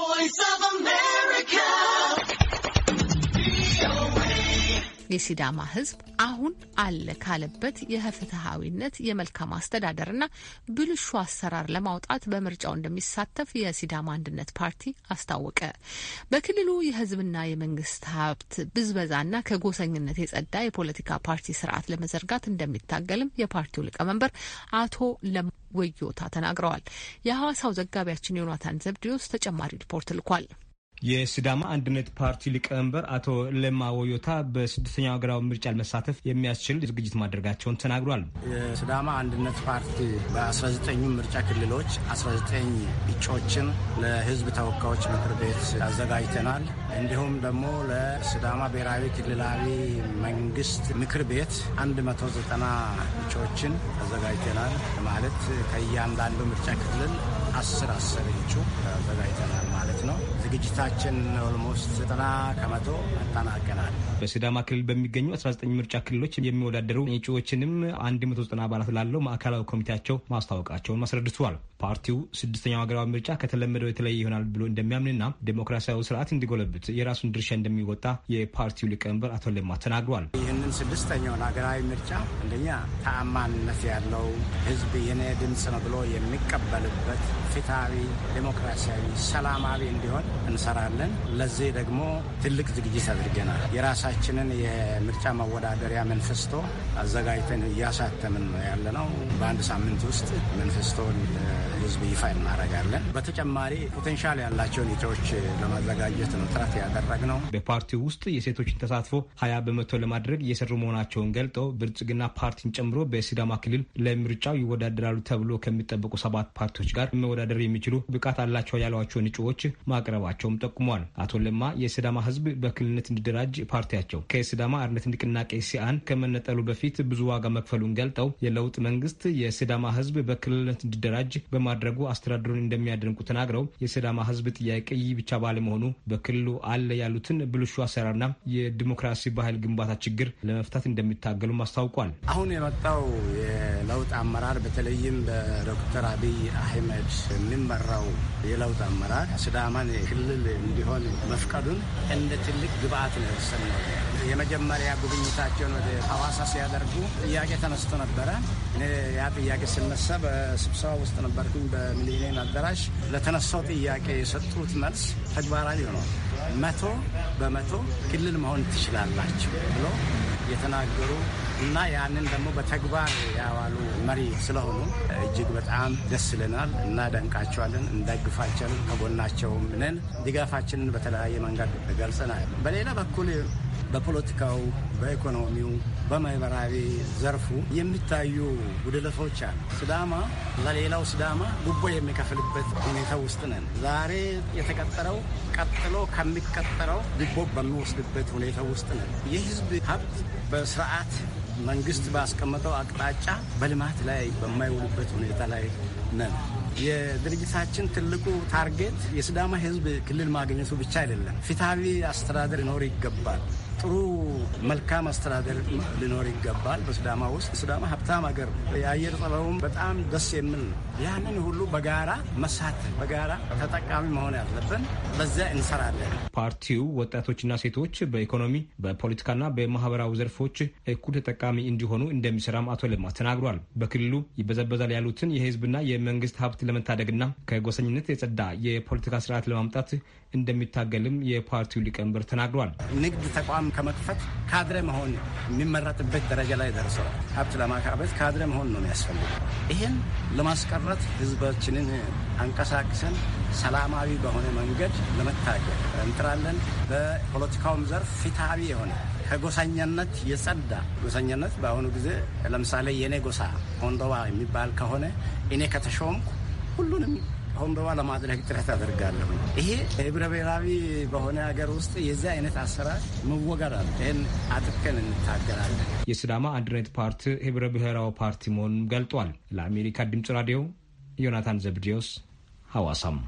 voice of America. የሲዳማ ሕዝብ አሁን አለ ካለበት የፍትሐዊነት የመልካም አስተዳደርና ብልሹ አሰራር ለማውጣት በምርጫው እንደሚሳተፍ የሲዳማ አንድነት ፓርቲ አስታወቀ። በክልሉ የሕዝብና የመንግስት ሀብት ብዝበዛና ከጎሰኝነት የጸዳ የፖለቲካ ፓርቲ ስርዓት ለመዘርጋት እንደሚታገልም የፓርቲው ሊቀመንበር አቶ ለወዮታ ተናግረዋል። የሐዋሳው ዘጋቢያችን ዮናታን ዘብዲዮስ ተጨማሪ ሪፖርት ልኳል። የሲዳማ አንድነት ፓርቲ ሊቀመንበር አቶ ለማ ወዮታ በስድስተኛው ሀገራዊ ምርጫ ለመሳተፍ የሚያስችል ዝግጅት ማድረጋቸውን ተናግሯል። የሲዳማ አንድነት ፓርቲ በ19ኙ ምርጫ ክልሎች 19 እጩዎችን ለህዝብ ተወካዮች ምክር ቤት አዘጋጅተናል። እንዲሁም ደግሞ ለሲዳማ ብሔራዊ ክልላዊ መንግስት ምክር ቤት 190 እጩዎችን አዘጋጅተናል። ማለት ከእያንዳንዱ ምርጫ ክልል አስር አስር እጩ አዘጋጅተናል ማለት ነው። ዝግጅታችን almost ዘጠና ከመቶ አጠናቀናል። በሲዳማ ክልል በሚገኙ 19 ምርጫ ክልሎች የሚወዳደሩ እጩዎችንም 190 አባላት ላለው ማዕከላዊ ኮሚቴያቸው ማስታወቃቸውን አስረድተዋል። ፓርቲው ስድስተኛው ሀገራዊ ምርጫ ከተለመደው የተለየ ይሆናል ብሎ እንደሚያምንና ዴሞክራሲያዊ ስርዓት እንዲጎለብት የራሱን ድርሻ እንደሚወጣ የፓርቲው ሊቀመንበር አቶ ለማ ተናግሯል። ይህንን ስድስተኛውን ሀገራዊ ምርጫ አንደኛ ተአማንነት ያለው ህዝብ የኔ ድምፅ ነው ብሎ የሚቀበልበት ፍትሐዊ፣ ዴሞክራሲያዊ፣ ሰላማዊ እንዲሆን እንሰራለን። ለዚህ ደግሞ ትልቅ ዝግጅት አድርገናል። የራሳችንን የምርጫ መወዳደሪያ መንፈስቶ አዘጋጅተን እያሳተምን ነው። በአንድ ሳምንት ውስጥ መንፈስቶን ህዝብ ይፋ እናደርጋለን። በተጨማሪ ፖቴንሻል ያላቸውን እጩዎች ለማዘጋጀት ነው ጥረት ያደረግነው። በፓርቲው ውስጥ የሴቶችን ተሳትፎ ሀያ በመቶ ለማድረግ እየሰሩ መሆናቸውን ገልጠው ብልጽግና ፓርቲን ጨምሮ በሲዳማ ክልል ለምርጫው ይወዳደራሉ ተብሎ ከሚጠበቁ ሰባት ፓርቲዎች ጋር መወዳደር የሚችሉ ብቃት አላቸው ያሏቸውን እጩዎች ማቅረባቸውም ጠቁሟል። አቶ ለማ የሲዳማ ህዝብ በክልልነት እንዲደራጅ ፓርቲያቸው ከሲዳማ አርነት ንቅናቄ ሲአን ከመነጠሉ በፊት ብዙ ዋጋ መክፈሉን ገልጠው የለውጥ መንግስት የሲዳማ ህዝብ በክልልነት እንዲደራጅ በማድረጉ አስተዳደሩን እንደሚያደንቁ ተናግረው የሲዳማ ህዝብ ጥያቄ ይህ ብቻ ባለመሆኑ በክልሉ አለ ያሉትን ብልሹ አሰራርና የዲሞክራሲ ባህል ግንባታ ችግር ለመፍታት እንደሚታገሉም አስታውቋል። አሁን የመጣው የለውጥ አመራር በተለይም በዶክተር አብይ አህመድ የሚመራው የለውጥ አመራር ሲዳማን ክልል እንዲሆን መፍቀዱን እንደ ትልቅ ግብአት ነው የወሰነው። የመጀመሪያ ጉብኝታቸውን ወደ ሐዋሳ ሲያደርጉ ጥያቄ ተነስቶ ነበረ። እኔ ያ ጥያቄ ስነሳ በስብሰባ ውስጥ ነበርኩኝ በሚሊኒየም አዳራሽ። ለተነሳው ጥያቄ የሰጡት መልስ ተግባራዊ ሆኗል። መቶ በመቶ ክልል መሆን ትችላላችሁ ብሎ የተናገሩ እና ያንን ደግሞ በተግባር ያዋሉ መሪ ስለሆኑ እጅግ በጣም ደስ ይለናል። እናደንቃቸዋለን፣ እንደግፋቸዋለን፣ ከጎናቸውም ነን። ድጋፋችንን በተለያየ መንገድ ገልጸናል። በሌላ በኩል በፖለቲካው፣ በኢኮኖሚው፣ በማህበራዊ ዘርፉ የሚታዩ ጉድለቶች አሉ። ሲዳማ ለሌላው ሲዳማ ጉቦ የሚከፍልበት ሁኔታ ውስጥ ነን። ዛሬ የተቀጠረው ቀጥሎ ከሚቀጠረው ጉቦ በሚወስድበት ሁኔታ ውስጥ ነን። የህዝብ ሀብት በስርዓት መንግስት ባስቀመጠው አቅጣጫ በልማት ላይ በማይውሉበት ሁኔታ ላይ ነን። የድርጅታችን ትልቁ target የሲዳማ ህዝብ ክልል ማግኘቱ ብቻ አይደለም። ፍትሐዊ አስተዳደር ሊኖር ይገባል። ጥሩ መልካም አስተዳደር ሊኖር ይገባል። በሲዳማ ውስጥ ሲዳማ ሀብታም ሀገር የአየር ጸባዩም በጣም ደስ የሚል ነው። ያንን ሁሉ በጋራ መሳተፍ በጋራ ተጠቃሚ መሆን ያለብን በዚያ እንሰራለን። ፓርቲው ወጣቶችና ሴቶች በኢኮኖሚ በፖለቲካና በማህበራዊ ዘርፎች እኩል ተጠቃሚ እንዲሆኑ እንደሚሰራም አቶ ለማ ተናግሯል። በክልሉ ይበዘበዛል ያሉትን የህዝብና የመንግስት ሀብት ለመታደግና ከጎሰኝነት የጸዳ የፖለቲካ ስርዓት ለማምጣት እንደሚታገልም የፓርቲው ሊቀመንበር ተናግሯል። ንግድ ተቋም ከመክፈት ካድሬ መሆን የሚመረጥበት ደረጃ ላይ ደርሰዋል። ሀብት ለማካበት ካድሬ መሆን ነው የሚያስፈልገው። ይህን ለማስቀረት ህዝባችንን አንቀሳቅሰን ሰላማዊ በሆነ መንገድ ለመታገል እንጥራለን። በፖለቲካውም ዘርፍ ፍትሐዊ የሆነ ከጎሳኛነት የጸዳ ጎሳኛነት በአሁኑ ጊዜ ለምሳሌ የኔ ጎሳ ሆንዶባ የሚባል ከሆነ እኔ ከተሾምኩ ሁሉንም ሆንዶባ ለማድረግ ጥረት አደርጋለሁ። ይሄ ህብረ ብሔራዊ በሆነ ሀገር ውስጥ የዚህ አይነት አሰራር መወገድ አለ። ይህን አጥብቀን እንታገላለን። የሲዳማ አንድነት ፓርቲ ህብረ ብሔራዊ ፓርቲ መሆኑን ገልጧል። ለአሜሪካ ድምፅ ራዲዮ ዮናታን ዘብዲዮስ ሐዋሳም